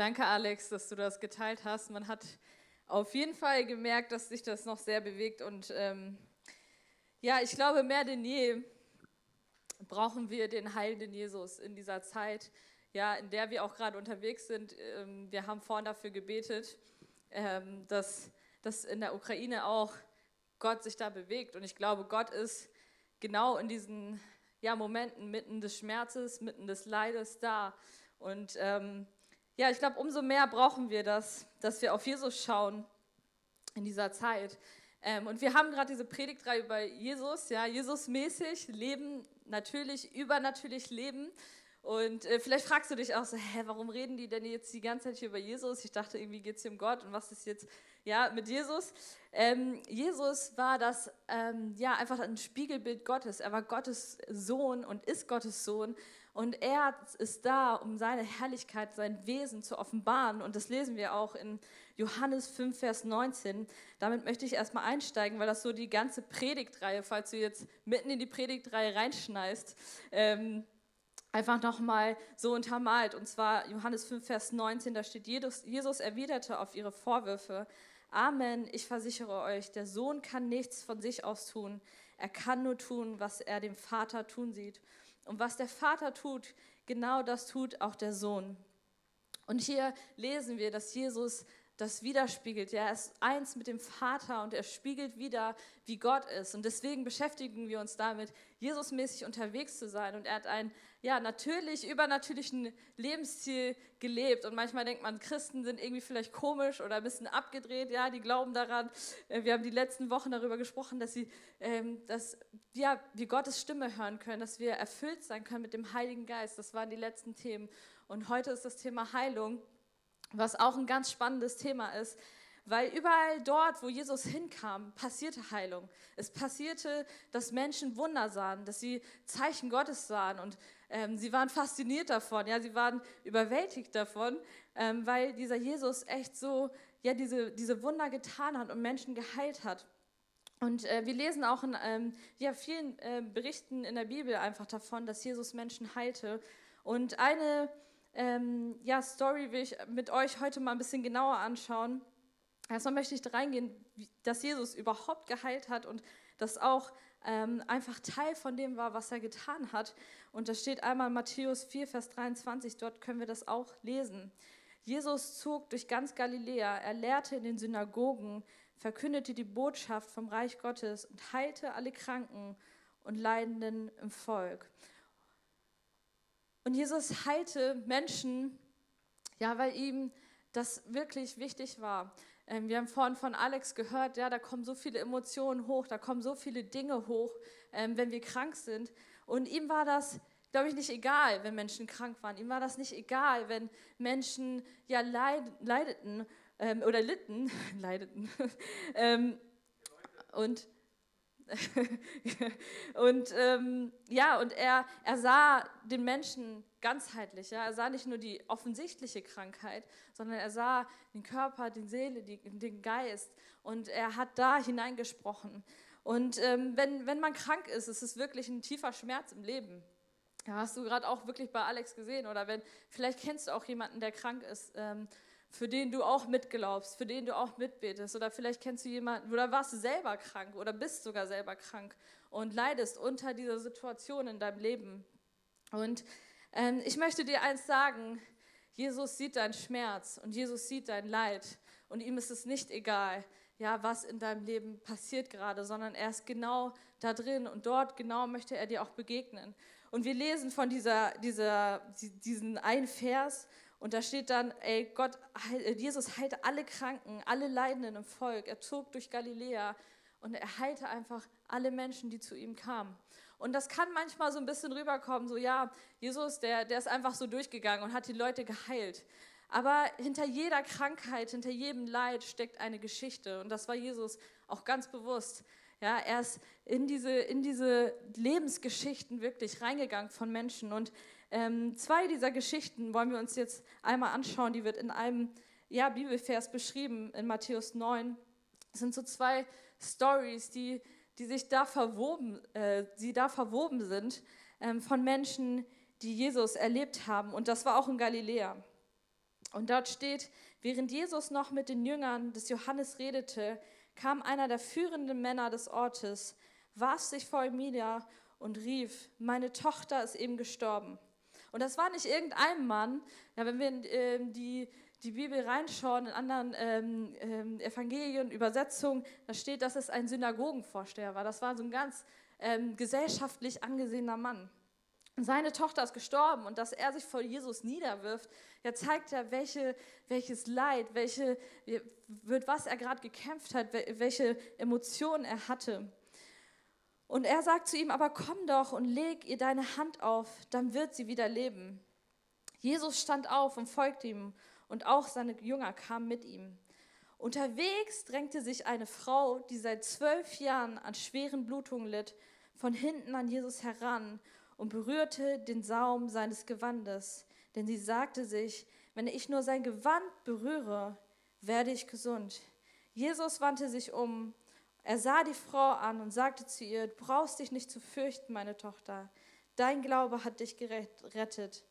Danke, Alex, dass du das geteilt hast. Man hat auf jeden Fall gemerkt, dass sich das noch sehr bewegt. Und ähm, ja, ich glaube, mehr denn je brauchen wir den heilenden Jesus in dieser Zeit, ja, in der wir auch gerade unterwegs sind. Ähm, wir haben vorhin dafür gebetet, ähm, dass, dass in der Ukraine auch Gott sich da bewegt. Und ich glaube, Gott ist genau in diesen ja, Momenten mitten des Schmerzes, mitten des Leides da. Und ähm, ja, ich glaube, umso mehr brauchen wir das, dass wir auf Jesus schauen in dieser Zeit. Ähm, und wir haben gerade diese Predigtreihe über Jesus, ja, Jesus-mäßig leben, natürlich, übernatürlich leben. Und äh, vielleicht fragst du dich auch so, hä, warum reden die denn jetzt die ganze Zeit hier über Jesus? Ich dachte, irgendwie geht es hier um Gott und was ist jetzt ja, mit Jesus? Ähm, Jesus war das, ähm, ja, einfach ein Spiegelbild Gottes. Er war Gottes Sohn und ist Gottes Sohn. Und er ist da, um seine Herrlichkeit, sein Wesen zu offenbaren. Und das lesen wir auch in Johannes 5, Vers 19. Damit möchte ich erstmal einsteigen, weil das so die ganze Predigtreihe, falls du jetzt mitten in die Predigtreihe reinschneist, ähm, einfach nochmal so untermalt. Und zwar Johannes 5, Vers 19, da steht, Jesus, erwiderte auf ihre Vorwürfe, Amen, ich versichere euch, der Sohn kann nichts von sich aus tun. Er kann nur tun, was er dem Vater tun sieht. Und was der Vater tut, genau das tut auch der Sohn. Und hier lesen wir, dass Jesus das widerspiegelt. Er ist eins mit dem Vater und er spiegelt wieder, wie Gott ist. Und deswegen beschäftigen wir uns damit, Jesusmäßig unterwegs zu sein. Und er hat einen ja, natürlich übernatürlichen Lebensstil gelebt. Und manchmal denkt man, Christen sind irgendwie vielleicht komisch oder ein bisschen abgedreht. Ja, die glauben daran. Äh, wir haben die letzten Wochen darüber gesprochen, dass, sie, ähm, dass ja, wir Gottes Stimme hören können, dass wir erfüllt sein können mit dem Heiligen Geist. Das waren die letzten Themen. Und heute ist das Thema Heilung was auch ein ganz spannendes Thema ist, weil überall dort, wo Jesus hinkam, passierte Heilung. Es passierte, dass Menschen Wunder sahen, dass sie Zeichen Gottes sahen und ähm, sie waren fasziniert davon, ja, sie waren überwältigt davon, ähm, weil dieser Jesus echt so, ja, diese, diese Wunder getan hat und Menschen geheilt hat. Und äh, wir lesen auch in ähm, ja, vielen äh, Berichten in der Bibel einfach davon, dass Jesus Menschen heilte. Und eine ähm, ja, Story will ich mit euch heute mal ein bisschen genauer anschauen. Erstmal möchte ich da reingehen, dass Jesus überhaupt geheilt hat und das auch ähm, einfach Teil von dem war, was er getan hat. Und da steht einmal in Matthäus 4, Vers 23, dort können wir das auch lesen. Jesus zog durch ganz Galiläa, er lehrte in den Synagogen, verkündete die Botschaft vom Reich Gottes und heilte alle Kranken und Leidenden im Volk. Und Jesus heilte Menschen, ja, weil ihm das wirklich wichtig war. Ähm, wir haben vorhin von Alex gehört, ja, da kommen so viele Emotionen hoch, da kommen so viele Dinge hoch, ähm, wenn wir krank sind. Und ihm war das, glaube ich, nicht egal, wenn Menschen krank waren. Ihm war das nicht egal, wenn Menschen ja leid, leideten ähm, oder litten, leideten. und und ähm, ja, und er, er sah den Menschen ganzheitlich. Ja? Er sah nicht nur die offensichtliche Krankheit, sondern er sah den Körper, die Seele, die, den Geist. Und er hat da hineingesprochen. Und ähm, wenn, wenn man krank ist, ist es wirklich ein tiefer Schmerz im Leben. Ja, hast du gerade auch wirklich bei Alex gesehen. Oder wenn, vielleicht kennst du auch jemanden, der krank ist. Ähm, für den du auch mitglaubst, für den du auch mitbetest. Oder vielleicht kennst du jemanden, oder warst du selber krank oder bist sogar selber krank und leidest unter dieser Situation in deinem Leben. Und ähm, ich möchte dir eins sagen, Jesus sieht deinen Schmerz und Jesus sieht dein Leid und ihm ist es nicht egal, ja, was in deinem Leben passiert gerade, sondern er ist genau da drin und dort genau möchte er dir auch begegnen. Und wir lesen von dieser, dieser, diesen einen Vers und da steht dann, ey, Gott, äh, Jesus heilte alle Kranken, alle Leidenden im Volk. Er zog durch Galiläa und er heilte einfach alle Menschen, die zu ihm kamen. Und das kann manchmal so ein bisschen rüberkommen, so ja, Jesus, der, der ist einfach so durchgegangen und hat die Leute geheilt. Aber hinter jeder Krankheit, hinter jedem Leid steckt eine Geschichte. Und das war Jesus auch ganz bewusst. Ja, er ist in diese, in diese Lebensgeschichten wirklich reingegangen von Menschen. Und ähm, zwei dieser Geschichten wollen wir uns jetzt einmal anschauen. Die wird in einem ja, Bibelvers beschrieben, in Matthäus 9. Das sind so zwei Stories, die, die sich da verwoben, äh, die da verwoben sind ähm, von Menschen, die Jesus erlebt haben. Und das war auch in Galiläa. Und dort steht, während Jesus noch mit den Jüngern des Johannes redete, kam einer der führenden Männer des Ortes, warf sich vor nieder und rief, meine Tochter ist eben gestorben. Und das war nicht irgendein Mann. Ja, wenn wir in äh, die, die Bibel reinschauen, in anderen ähm, ähm, Evangelien, Übersetzungen, da steht, dass es ein Synagogenvorsteher war. Das war so ein ganz ähm, gesellschaftlich angesehener Mann. Seine Tochter ist gestorben und dass er sich vor Jesus niederwirft, ja, zeigt ja, welche, welches Leid, welche, mit was er gerade gekämpft hat, welche Emotionen er hatte. Und er sagt zu ihm, aber komm doch und leg ihr deine Hand auf, dann wird sie wieder leben. Jesus stand auf und folgte ihm und auch seine Jünger kamen mit ihm. Unterwegs drängte sich eine Frau, die seit zwölf Jahren an schweren Blutungen litt, von hinten an Jesus heran und berührte den Saum seines Gewandes, denn sie sagte sich, wenn ich nur sein Gewand berühre, werde ich gesund. Jesus wandte sich um er sah die Frau an und sagte zu ihr, du brauchst dich nicht zu fürchten, meine Tochter. Dein Glaube hat dich gerettet.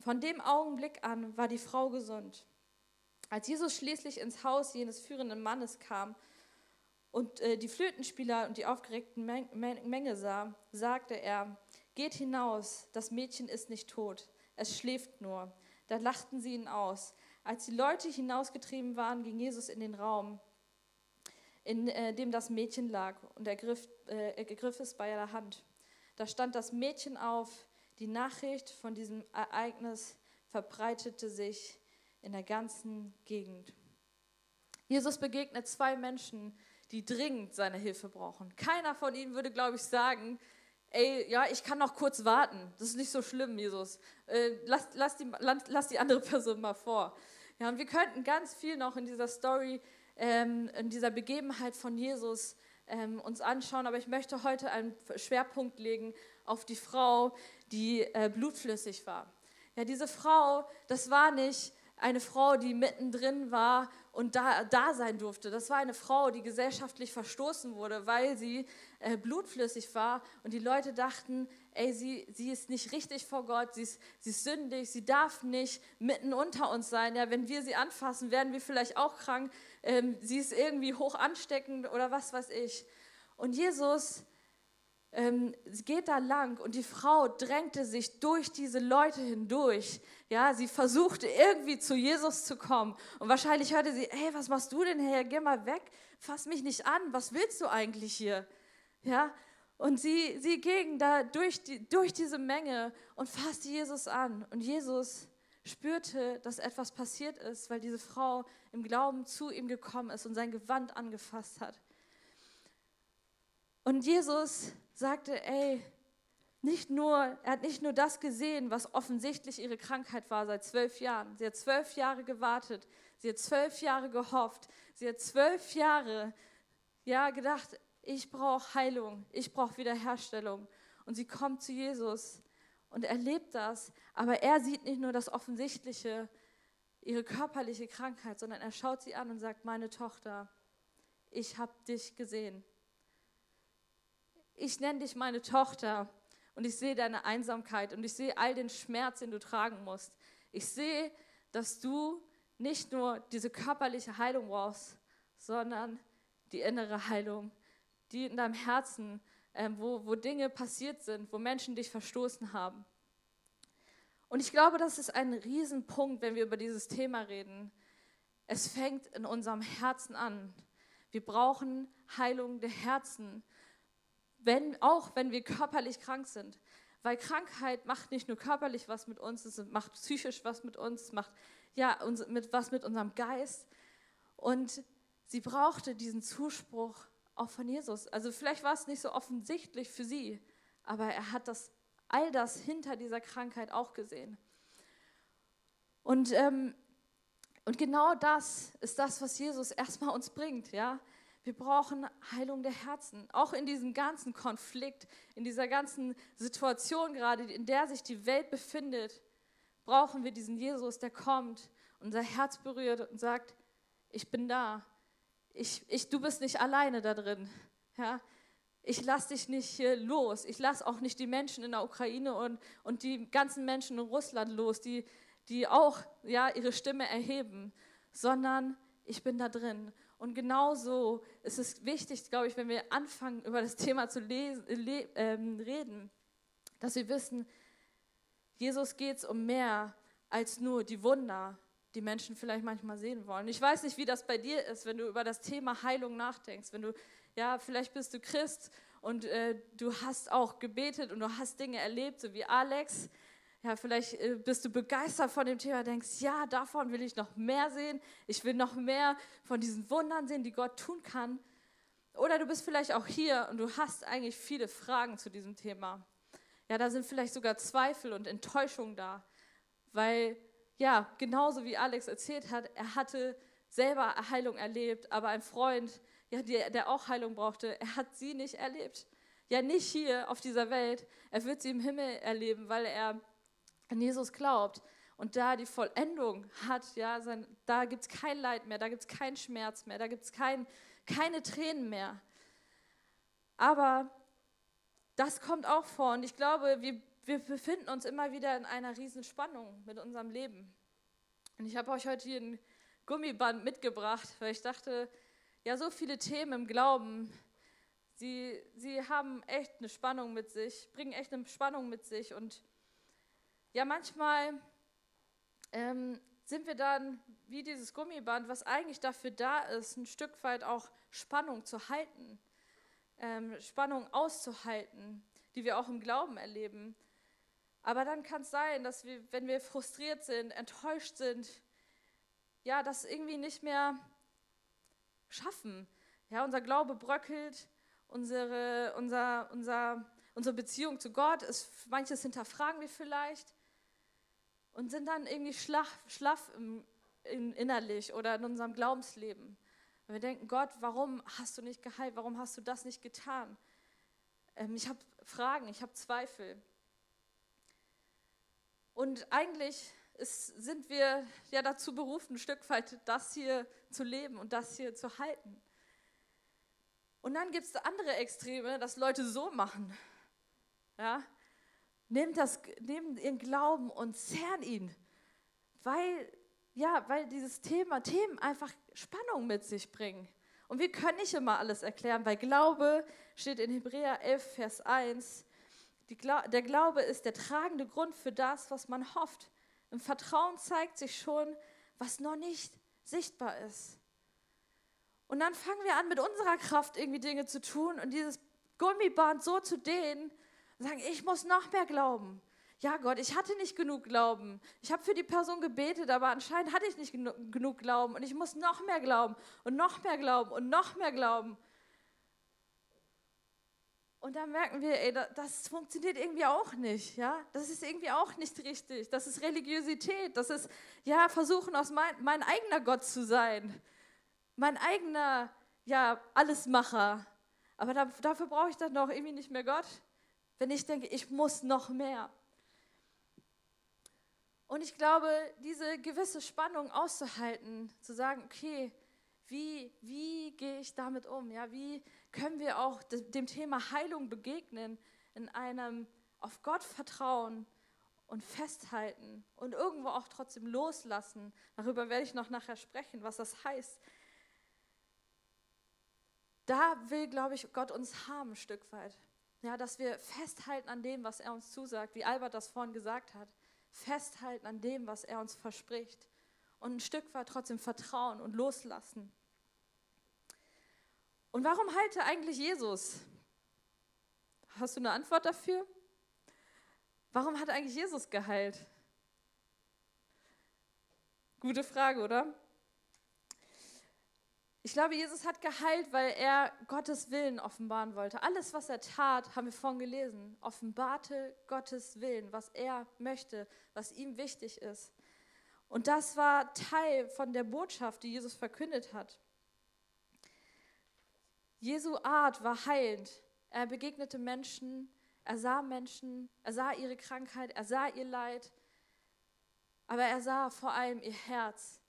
Von dem Augenblick an war die Frau gesund. Als Jesus schließlich ins Haus jenes führenden Mannes kam und äh, die Flötenspieler und die aufgeregten Menge sah, sagte er, geht hinaus, das Mädchen ist nicht tot, es schläft nur. Da lachten sie ihn aus. Als die Leute hinausgetrieben waren, ging Jesus in den Raum in äh, dem das Mädchen lag, und er griff, äh, griff es bei der Hand. Da stand das Mädchen auf, die Nachricht von diesem Ereignis verbreitete sich in der ganzen Gegend. Jesus begegnet zwei Menschen, die dringend seine Hilfe brauchen. Keiner von ihnen würde, glaube ich, sagen, ey, ja, ich kann noch kurz warten. Das ist nicht so schlimm, Jesus. Äh, lass, lass, die, lass die andere Person mal vor. Ja, und wir könnten ganz viel noch in dieser Story ähm, in dieser Begebenheit von Jesus ähm, uns anschauen, aber ich möchte heute einen Schwerpunkt legen auf die Frau, die äh, blutflüssig war. Ja, diese Frau, das war nicht eine Frau, die mittendrin war und da, da sein durfte. Das war eine Frau, die gesellschaftlich verstoßen wurde, weil sie äh, blutflüssig war und die Leute dachten, ey, sie, sie ist nicht richtig vor Gott, sie ist, sie ist sündig, sie darf nicht mitten unter uns sein. Ja, wenn wir sie anfassen, werden wir vielleicht auch krank. Ähm, sie ist irgendwie hoch ansteckend oder was weiß ich. Und Jesus ähm, geht da lang und die Frau drängte sich durch diese Leute hindurch. Ja, sie versuchte irgendwie zu Jesus zu kommen. Und wahrscheinlich hörte sie, hey, was machst du denn her? Geh mal weg, fass mich nicht an. Was willst du eigentlich hier? Ja, und sie, sie ging da durch, die, durch diese Menge und fasste Jesus an. Und Jesus spürte, dass etwas passiert ist, weil diese Frau im Glauben zu ihm gekommen ist und sein Gewand angefasst hat. Und Jesus sagte, ey, nicht nur, er hat nicht nur das gesehen, was offensichtlich ihre Krankheit war seit zwölf Jahren. Sie hat zwölf Jahre gewartet. Sie hat zwölf Jahre gehofft. Sie hat zwölf Jahre, ja, gedacht, ich brauche Heilung, ich brauche Wiederherstellung. Und sie kommt zu Jesus und erlebt das, aber er sieht nicht nur das Offensichtliche, ihre körperliche Krankheit, sondern er schaut sie an und sagt, meine Tochter, ich habe dich gesehen. Ich nenne dich meine Tochter und ich sehe deine Einsamkeit und ich sehe all den Schmerz, den du tragen musst. Ich sehe, dass du nicht nur diese körperliche Heilung brauchst, sondern die innere Heilung, die in deinem Herzen, äh, wo, wo Dinge passiert sind, wo Menschen dich verstoßen haben. Und ich glaube, das ist ein Riesenpunkt, wenn wir über dieses Thema reden. Es fängt in unserem Herzen an. Wir brauchen Heilung der Herzen, wenn, auch wenn wir körperlich krank sind. Weil Krankheit macht nicht nur körperlich was mit uns, es macht psychisch was mit uns, macht ja, mit, was mit unserem Geist. Und sie brauchte diesen Zuspruch auch von Jesus. Also vielleicht war es nicht so offensichtlich für sie, aber er hat das, all das hinter dieser Krankheit auch gesehen. Und, ähm, und genau das ist das, was Jesus erstmal uns bringt. Ja? Wir brauchen Heilung der Herzen. Auch in diesem ganzen Konflikt, in dieser ganzen Situation gerade, in der sich die Welt befindet, brauchen wir diesen Jesus, der kommt, unser Herz berührt und sagt, ich bin da ich, ich, du bist nicht alleine da drin. Ja? Ich lasse dich nicht los. Ich lasse auch nicht die Menschen in der Ukraine und, und die ganzen Menschen in Russland los, die, die auch ja, ihre Stimme erheben, sondern ich bin da drin. Und genauso ist es wichtig, glaube ich, wenn wir anfangen, über das Thema zu lesen, le ähm, reden, dass wir wissen, Jesus geht es um mehr als nur die Wunder, die Menschen vielleicht manchmal sehen wollen. Ich weiß nicht, wie das bei dir ist, wenn du über das Thema Heilung nachdenkst. Wenn du, ja, vielleicht bist du Christ und äh, du hast auch gebetet und du hast Dinge erlebt, so wie Alex. Ja, vielleicht äh, bist du begeistert von dem Thema, denkst, ja, davon will ich noch mehr sehen. Ich will noch mehr von diesen Wundern sehen, die Gott tun kann. Oder du bist vielleicht auch hier und du hast eigentlich viele Fragen zu diesem Thema. Ja, da sind vielleicht sogar Zweifel und Enttäuschung da, weil ja, genauso wie Alex erzählt hat, er hatte selber Heilung erlebt, aber ein Freund, ja, der, der auch Heilung brauchte, er hat sie nicht erlebt. Ja, nicht hier auf dieser Welt. Er wird sie im Himmel erleben, weil er an Jesus glaubt und da die Vollendung hat, ja, sein, da gibt es kein Leid mehr, da gibt es keinen Schmerz mehr, da gibt es kein, keine Tränen mehr. Aber das kommt auch vor und ich glaube, wir, wir befinden uns immer wieder in einer Spannung mit unserem Leben. Und ich habe euch heute hier ein Gummiband mitgebracht, weil ich dachte, ja, so viele Themen im Glauben, sie, sie haben echt eine Spannung mit sich, bringen echt eine Spannung mit sich und ja, manchmal ähm, sind wir dann wie dieses Gummiband, was eigentlich dafür da ist, ein Stück weit auch Spannung zu halten, ähm, Spannung auszuhalten, die wir auch im Glauben erleben. Aber dann kann es sein, dass wir, wenn wir frustriert sind, enttäuscht sind, ja, das irgendwie nicht mehr schaffen. Ja, unser Glaube bröckelt, unsere, unser, unser, unsere Beziehung zu Gott ist, manches hinterfragen wir vielleicht und sind dann irgendwie schlaff, schlaff im, in, innerlich oder in unserem Glaubensleben. Und wir denken, Gott, warum hast du nicht geheilt? Warum hast du das nicht getan? Ähm, ich habe Fragen, ich habe Zweifel. Und eigentlich ist, sind wir ja dazu berufen, ein Stück weit das hier zu leben und das hier zu halten. Und dann gibt es andere Extreme, dass Leute so machen. Ja? Nehmen, das, nehmen ihren Glauben und zerren ihn, weil, ja, weil dieses Thema, Themen einfach Spannung mit sich bringen. Und wir können nicht immer alles erklären, weil Glaube steht in Hebräer 11, Vers 1. Gla der Glaube ist der tragende Grund für das, was man hofft. Im Vertrauen zeigt sich schon, was noch nicht sichtbar ist. Und dann fangen wir an, mit unserer Kraft irgendwie Dinge zu tun und dieses Gummiband so zu dehnen, und sagen, ich muss noch mehr glauben. Ja, Gott, ich hatte nicht genug Glauben. Ich habe für die Person gebetet, aber anscheinend hatte ich nicht genu genug Glauben und ich muss noch mehr glauben und noch mehr glauben und noch mehr glauben. Und dann merken wir, ey, das funktioniert irgendwie auch nicht, ja? Das ist irgendwie auch nicht richtig. Das ist Religiosität. Das ist, ja, versuchen, aus mein, mein eigener Gott zu sein. Mein eigener, ja, Allesmacher. Aber da, dafür brauche ich dann doch irgendwie nicht mehr Gott wenn ich denke, ich muss noch mehr. Und ich glaube, diese gewisse Spannung auszuhalten, zu sagen, okay, wie, wie gehe ich damit um? Ja, wie können wir auch dem Thema Heilung begegnen, in einem auf Gott vertrauen und festhalten und irgendwo auch trotzdem loslassen? Darüber werde ich noch nachher sprechen, was das heißt. Da will, glaube ich, Gott uns haben, ein Stück weit. Ja, dass wir festhalten an dem, was er uns zusagt, wie Albert das vorhin gesagt hat. Festhalten an dem, was er uns verspricht. Und ein Stück weit trotzdem vertrauen und loslassen. Und warum halte eigentlich Jesus? Hast du eine Antwort dafür? Warum hat eigentlich Jesus geheilt? Gute Frage, oder? Ich glaube, Jesus hat geheilt, weil er Gottes Willen offenbaren wollte. Alles, was er tat, haben wir vorhin gelesen, offenbarte Gottes Willen, was er möchte, was ihm wichtig ist. Und das war Teil von der Botschaft, die Jesus verkündet hat. Jesu Art war heilend. Er begegnete Menschen, er sah Menschen, er sah ihre Krankheit, er sah ihr Leid, aber er sah vor allem ihr Herz.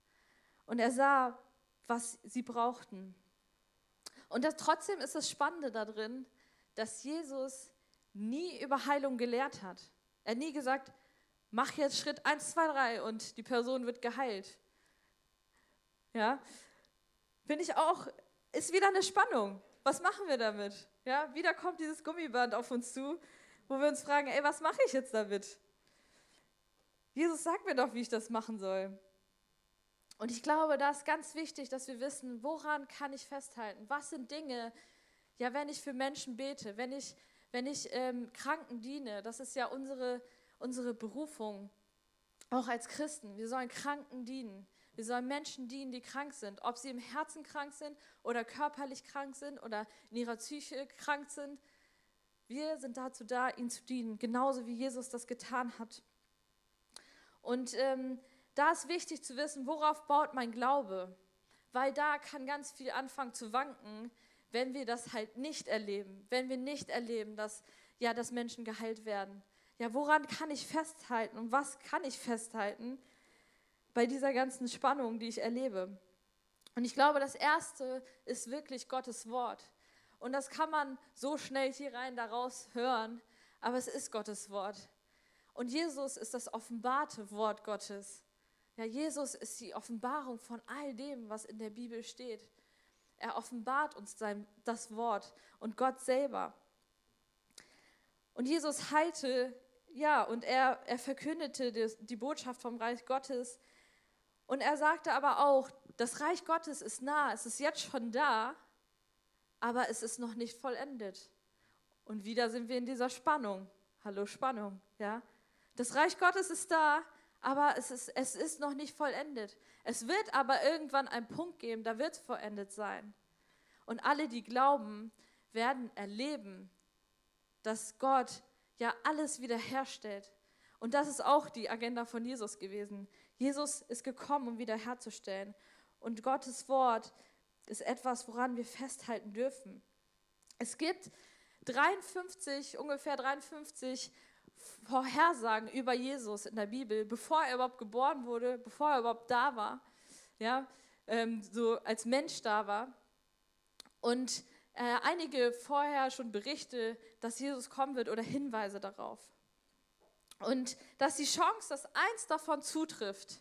Und er sah, was sie brauchten. Und das, trotzdem ist das Spannende darin, dass Jesus nie über Heilung gelehrt hat. Er hat nie gesagt, mach jetzt Schritt 1, 2, 3 und die Person wird geheilt. Ja, finde ich auch, ist wieder eine Spannung. Was machen wir damit? Ja, wieder kommt dieses Gummiband auf uns zu, wo wir uns fragen, ey, was mache ich jetzt damit? Jesus sagt mir doch, wie ich das machen soll. Und ich glaube, da ist ganz wichtig, dass wir wissen, woran kann ich festhalten? Was sind Dinge, ja, wenn ich für Menschen bete, wenn ich, wenn ich ähm, Kranken diene, das ist ja unsere, unsere Berufung, auch als Christen. Wir sollen Kranken dienen. Wir sollen Menschen dienen, die krank sind, ob sie im Herzen krank sind oder körperlich krank sind oder in ihrer Psyche krank sind. Wir sind dazu da, ihnen zu dienen, genauso wie Jesus das getan hat. Und ähm, da ist wichtig zu wissen, worauf baut mein Glaube, weil da kann ganz viel anfangen zu wanken, wenn wir das halt nicht erleben, wenn wir nicht erleben, dass ja, dass Menschen geheilt werden. Ja, woran kann ich festhalten und was kann ich festhalten? Bei dieser ganzen Spannung, die ich erlebe. Und ich glaube, das Erste ist wirklich Gottes Wort. Und das kann man so schnell hier rein daraus hören, aber es ist Gottes Wort. Und Jesus ist das offenbarte Wort Gottes. Ja, Jesus ist die Offenbarung von all dem, was in der Bibel steht. Er offenbart uns sein, das Wort und Gott selber. Und Jesus heilte, ja, und er, er verkündete die, die Botschaft vom Reich Gottes und er sagte aber auch, das Reich Gottes ist nah, es ist jetzt schon da, aber es ist noch nicht vollendet. Und wieder sind wir in dieser Spannung. Hallo Spannung, ja? Das Reich Gottes ist da, aber es ist, es ist noch nicht vollendet. Es wird aber irgendwann einen Punkt geben, da wird es vollendet sein. Und alle, die glauben, werden erleben, dass Gott ja alles wiederherstellt. Und das ist auch die Agenda von Jesus gewesen. Jesus ist gekommen, um wiederherzustellen. Und Gottes Wort ist etwas, woran wir festhalten dürfen. Es gibt 53, ungefähr 53 Vorhersagen über Jesus in der Bibel, bevor er überhaupt geboren wurde, bevor er überhaupt da war, ja, ähm, so als Mensch da war. Und äh, einige vorher schon Berichte, dass Jesus kommen wird oder Hinweise darauf. Und dass die Chance, dass eins davon zutrifft,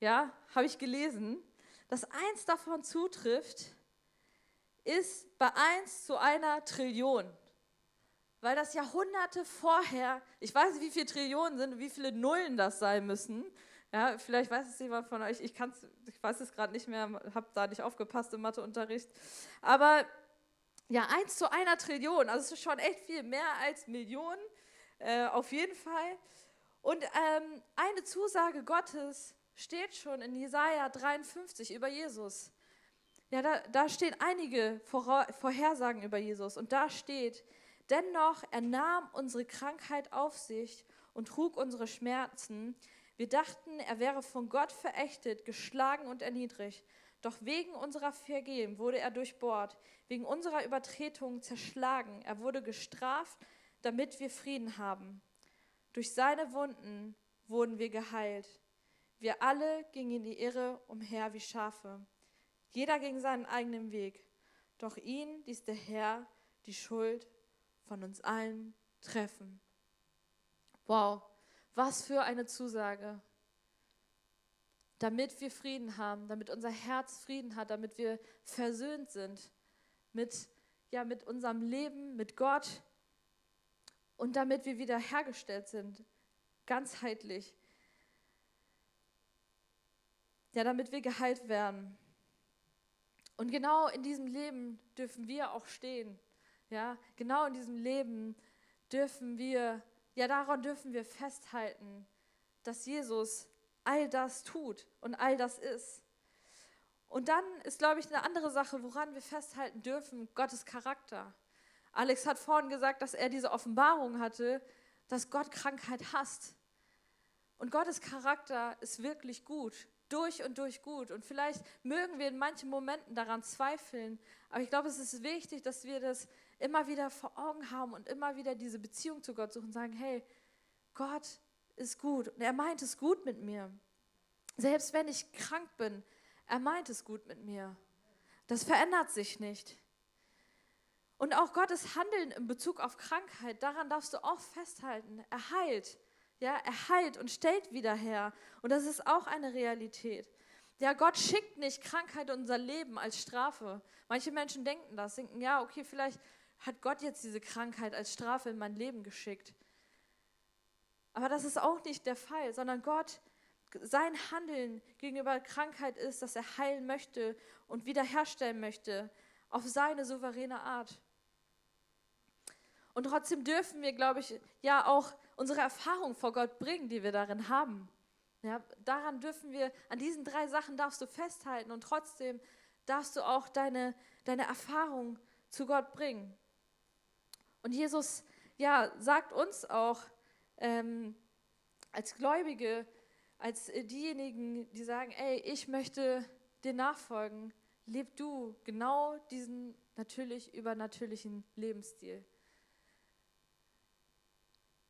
ja, habe ich gelesen, dass eins davon zutrifft, ist bei eins zu einer Trillion. Weil das Jahrhunderte vorher, ich weiß nicht, wie viele Trillionen sind und wie viele Nullen das sein müssen. Ja, vielleicht weiß es jemand von euch, ich, kann's, ich weiß es gerade nicht mehr, habe da nicht aufgepasst im Matheunterricht. Aber ja, eins zu einer Trillion, also es ist schon echt viel, mehr als Millionen äh, auf jeden Fall. Und ähm, eine Zusage Gottes steht schon in Jesaja 53 über Jesus. Ja, da, da stehen einige Vorhersagen über Jesus. Und da steht, dennoch, er nahm unsere Krankheit auf sich und trug unsere Schmerzen. Wir dachten, er wäre von Gott verächtet, geschlagen und erniedrigt. Doch wegen unserer Vergehen wurde er durchbohrt, wegen unserer Übertretung zerschlagen. Er wurde gestraft damit wir Frieden haben. Durch seine Wunden wurden wir geheilt. Wir alle gingen in die Irre umher wie Schafe. Jeder ging seinen eigenen Weg. Doch ihn ließ der Herr die Schuld von uns allen treffen. Wow, was für eine Zusage. Damit wir Frieden haben, damit unser Herz Frieden hat, damit wir versöhnt sind mit, ja, mit unserem Leben, mit Gott, und damit wir wiederhergestellt sind, ganzheitlich. Ja, damit wir geheilt werden. Und genau in diesem Leben dürfen wir auch stehen. Ja, genau in diesem Leben dürfen wir, ja, daran dürfen wir festhalten, dass Jesus all das tut und all das ist. Und dann ist, glaube ich, eine andere Sache, woran wir festhalten dürfen, Gottes Charakter. Alex hat vorhin gesagt, dass er diese Offenbarung hatte, dass Gott Krankheit hasst. Und Gottes Charakter ist wirklich gut, durch und durch gut. Und vielleicht mögen wir in manchen Momenten daran zweifeln, aber ich glaube, es ist wichtig, dass wir das immer wieder vor Augen haben und immer wieder diese Beziehung zu Gott suchen und sagen, hey, Gott ist gut und er meint es gut mit mir. Selbst wenn ich krank bin, er meint es gut mit mir. Das verändert sich nicht. Und auch Gottes Handeln in Bezug auf Krankheit, daran darfst du auch festhalten. Er heilt. Ja, er heilt und stellt wieder her. Und das ist auch eine Realität. Ja, Gott schickt nicht Krankheit in unser Leben als Strafe. Manche Menschen denken das, denken, ja, okay, vielleicht hat Gott jetzt diese Krankheit als Strafe in mein Leben geschickt. Aber das ist auch nicht der Fall, sondern Gott, sein Handeln gegenüber Krankheit ist, dass er heilen möchte und wiederherstellen möchte auf seine souveräne Art. Und trotzdem dürfen wir, glaube ich, ja auch unsere Erfahrung vor Gott bringen, die wir darin haben. Ja, daran dürfen wir, an diesen drei Sachen darfst du festhalten und trotzdem darfst du auch deine, deine Erfahrung zu Gott bringen. Und Jesus ja, sagt uns auch ähm, als Gläubige, als diejenigen, die sagen, ey, ich möchte dir nachfolgen, leb du genau diesen natürlich übernatürlichen Lebensstil.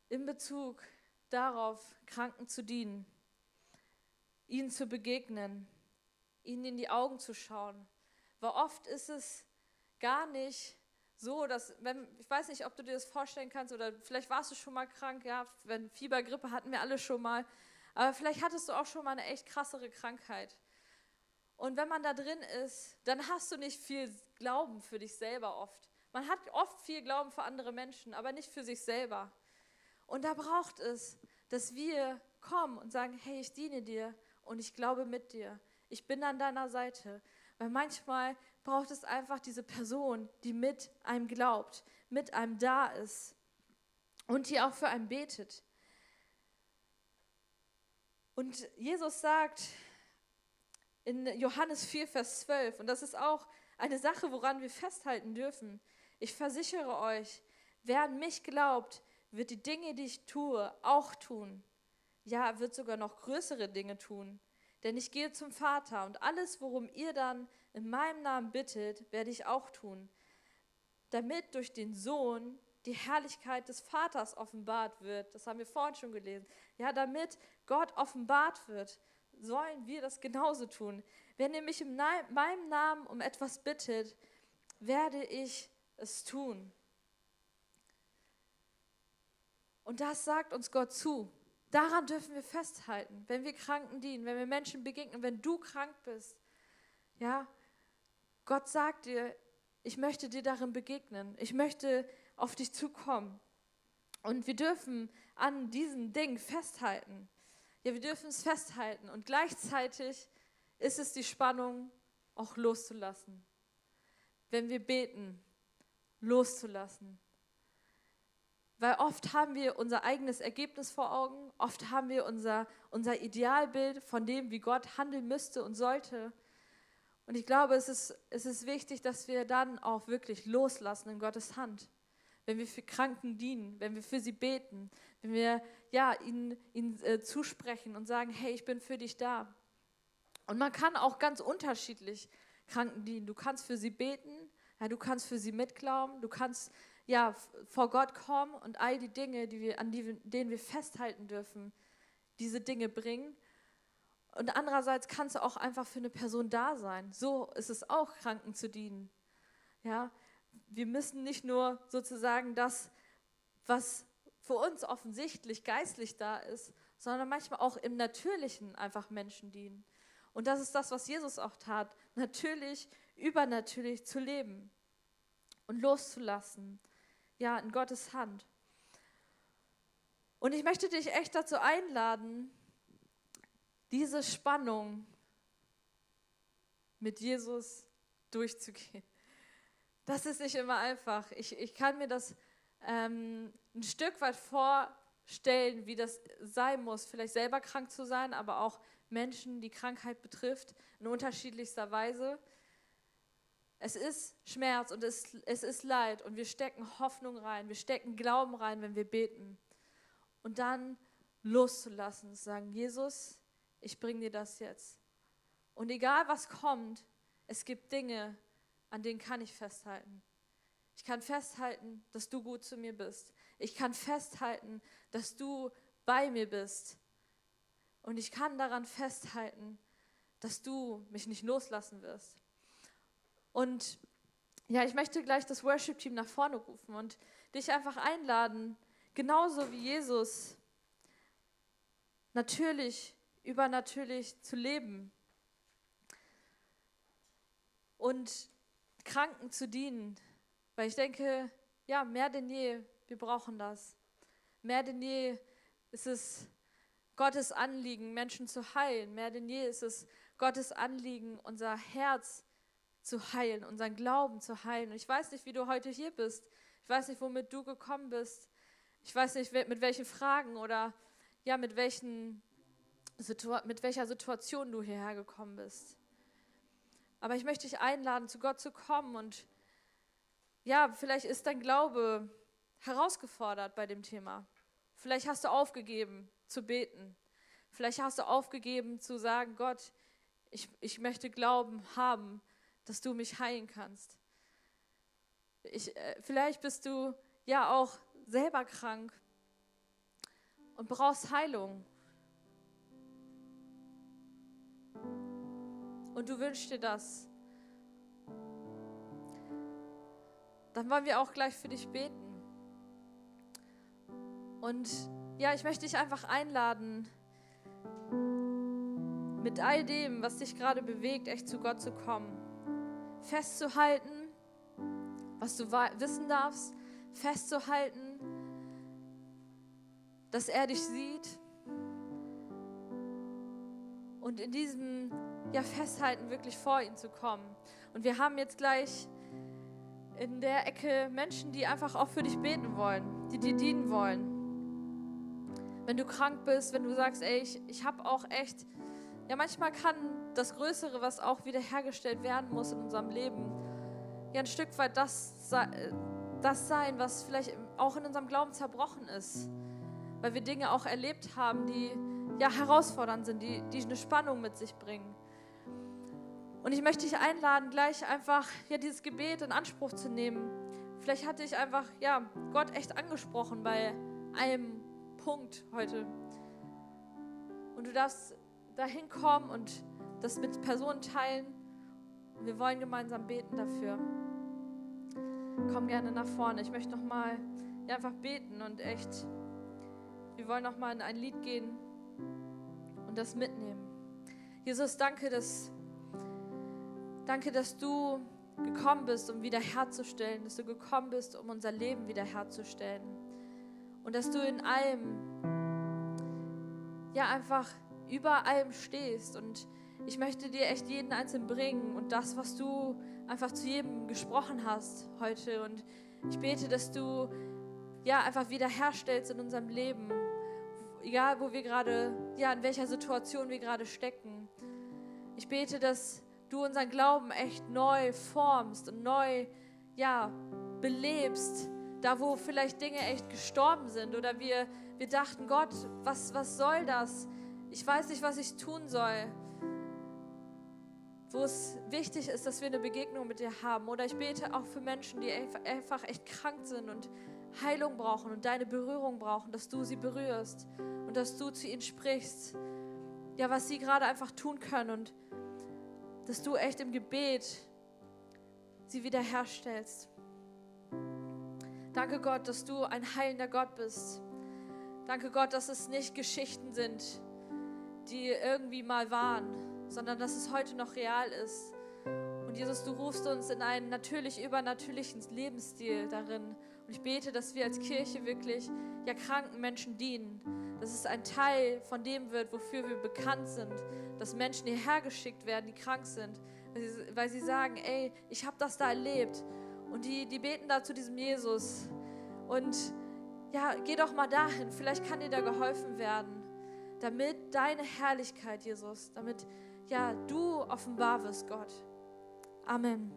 In Bezug darauf, Kranken zu dienen, ihnen zu begegnen, ihnen in die Augen zu schauen. Weil oft ist es gar nicht so, dass, wenn, ich weiß nicht, ob du dir das vorstellen kannst oder vielleicht warst du schon mal krank, ja, wenn Fiebergrippe hatten wir alle schon mal, aber vielleicht hattest du auch schon mal eine echt krassere Krankheit. Und wenn man da drin ist, dann hast du nicht viel Glauben für dich selber oft. Man hat oft viel Glauben für andere Menschen, aber nicht für sich selber. Und da braucht es, dass wir kommen und sagen, hey, ich diene dir und ich glaube mit dir. Ich bin an deiner Seite. Weil manchmal braucht es einfach diese Person, die mit einem glaubt, mit einem da ist und die auch für einen betet. Und Jesus sagt in Johannes 4, Vers 12, und das ist auch eine Sache, woran wir festhalten dürfen. Ich versichere euch, wer an mich glaubt, wird die Dinge, die ich tue, auch tun. Ja, wird sogar noch größere Dinge tun. Denn ich gehe zum Vater und alles, worum ihr dann in meinem Namen bittet, werde ich auch tun, damit durch den Sohn die Herrlichkeit des Vaters offenbart wird. Das haben wir vorhin schon gelesen. Ja, damit Gott offenbart wird, sollen wir das genauso tun. Wer nämlich in meinem Namen um etwas bittet, werde ich es tun. Und das sagt uns Gott zu. Daran dürfen wir festhalten, wenn wir Kranken dienen, wenn wir Menschen begegnen, wenn du krank bist. Ja, Gott sagt dir, ich möchte dir darin begegnen. Ich möchte auf dich zukommen. Und wir dürfen an diesen Dingen festhalten. Ja, wir dürfen es festhalten. Und gleichzeitig ist es die Spannung, auch loszulassen. Wenn wir beten, loszulassen. Weil oft haben wir unser eigenes Ergebnis vor Augen, oft haben wir unser, unser Idealbild von dem, wie Gott handeln müsste und sollte. Und ich glaube, es ist, es ist wichtig, dass wir dann auch wirklich loslassen in Gottes Hand. Wenn wir für Kranken dienen, wenn wir für sie beten, wenn wir ja, ihnen, ihnen äh, zusprechen und sagen, hey, ich bin für dich da. Und man kann auch ganz unterschiedlich Kranken dienen. Du kannst für sie beten, ja, du kannst für sie mitglauben, du kannst ja, vor Gott kommen und all die Dinge, die wir, an die, denen wir festhalten dürfen, diese Dinge bringen. Und andererseits kannst du auch einfach für eine Person da sein. So ist es auch, Kranken zu dienen. Ja, wir müssen nicht nur sozusagen das, was für uns offensichtlich geistlich da ist, sondern manchmal auch im Natürlichen einfach Menschen dienen. Und das ist das, was Jesus auch tat, natürlich, übernatürlich zu leben und loszulassen ja, in Gottes Hand. Und ich möchte dich echt dazu einladen, diese Spannung mit Jesus durchzugehen. Das ist nicht immer einfach. Ich, ich kann mir das ähm, ein Stück weit vorstellen, wie das sein muss, vielleicht selber krank zu sein, aber auch Menschen, die Krankheit betrifft, in unterschiedlichster Weise. Es ist Schmerz und es, es ist Leid und wir stecken Hoffnung rein, wir stecken Glauben rein, wenn wir beten. Und dann loszulassen, zu sagen, Jesus, ich bringe dir das jetzt. Und egal was kommt, es gibt Dinge, an denen kann ich festhalten. Ich kann festhalten, dass du gut zu mir bist. Ich kann festhalten, dass du bei mir bist. Und ich kann daran festhalten, dass du mich nicht loslassen wirst. Und ja, ich möchte gleich das Worship-Team nach vorne rufen und dich einfach einladen, genauso wie Jesus natürlich, übernatürlich zu leben und Kranken zu dienen, weil ich denke, ja, mehr denn je, wir brauchen das. Mehr denn je ist es Gottes Anliegen, Menschen zu heilen. Mehr denn je ist es Gottes Anliegen, unser Herz zu heilen, unseren Glauben zu heilen. Und ich weiß nicht, wie du heute hier bist. Ich weiß nicht, womit du gekommen bist. Ich weiß nicht, mit welchen Fragen oder ja, mit, welchen mit welcher Situation du hierher gekommen bist. Aber ich möchte dich einladen, zu Gott zu kommen und ja, vielleicht ist dein Glaube herausgefordert bei dem Thema. Vielleicht hast du aufgegeben zu beten. Vielleicht hast du aufgegeben zu sagen, Gott, ich, ich möchte Glauben haben, dass du mich heilen kannst. Ich, äh, vielleicht bist du ja auch selber krank und brauchst Heilung. Und du wünschst dir das. Dann wollen wir auch gleich für dich beten. Und ja, ich möchte dich einfach einladen, mit all dem, was dich gerade bewegt, echt zu Gott zu kommen. Festzuhalten, was du wissen darfst, festzuhalten, dass er dich sieht. Und in diesem ja, Festhalten wirklich vor ihn zu kommen. Und wir haben jetzt gleich in der Ecke Menschen, die einfach auch für dich beten wollen, die dir dienen wollen. Wenn du krank bist, wenn du sagst, ey, ich, ich habe auch echt, ja, manchmal kann das Größere, was auch wiederhergestellt werden muss in unserem Leben, ja, ein Stück weit das, das sein, was vielleicht auch in unserem Glauben zerbrochen ist. Weil wir Dinge auch erlebt haben, die ja herausfordernd sind, die, die eine Spannung mit sich bringen. Und ich möchte dich einladen, gleich einfach ja, dieses Gebet in Anspruch zu nehmen. Vielleicht hatte ich einfach ja, Gott echt angesprochen bei einem Punkt heute. Und du darfst dahin kommen und das mit Personen teilen. Wir wollen gemeinsam beten dafür. Komm gerne nach vorne. Ich möchte nochmal ja, einfach beten und echt, wir wollen nochmal in ein Lied gehen und das mitnehmen. Jesus, danke, dass Danke, dass du gekommen bist, um wiederherzustellen, dass du gekommen bist, um unser Leben wiederherzustellen. Und dass du in allem, ja, einfach über allem stehst. Und ich möchte dir echt jeden Einzelnen bringen und das, was du einfach zu jedem gesprochen hast heute. Und ich bete, dass du, ja, einfach wiederherstellst in unserem Leben. Egal, wo wir gerade, ja, in welcher Situation wir gerade stecken. Ich bete, dass du unseren Glauben echt neu formst und neu, ja, belebst. Da, wo vielleicht Dinge echt gestorben sind oder wir, wir dachten, Gott, was, was soll das? Ich weiß nicht, was ich tun soll. Wo es wichtig ist, dass wir eine Begegnung mit dir haben. Oder ich bete auch für Menschen, die einfach echt krank sind und Heilung brauchen und deine Berührung brauchen, dass du sie berührst und dass du zu ihnen sprichst. Ja, was sie gerade einfach tun können und dass du echt im Gebet sie wiederherstellst. Danke Gott, dass du ein heilender Gott bist. Danke Gott, dass es nicht Geschichten sind, die irgendwie mal waren, sondern dass es heute noch real ist. Und Jesus, du rufst uns in einen natürlich übernatürlichen Lebensstil darin. Und ich bete, dass wir als Kirche wirklich ja kranken Menschen dienen, dass es ein Teil von dem wird, wofür wir bekannt sind, dass Menschen hierher geschickt werden, die krank sind, weil sie, sagen, ey, ich habe das da erlebt. Und die, die beten da zu diesem Jesus. Und ja, geh doch mal dahin, vielleicht kann dir da geholfen werden, damit deine Herrlichkeit, Jesus, damit ja du offenbar wirst, Gott. Amen.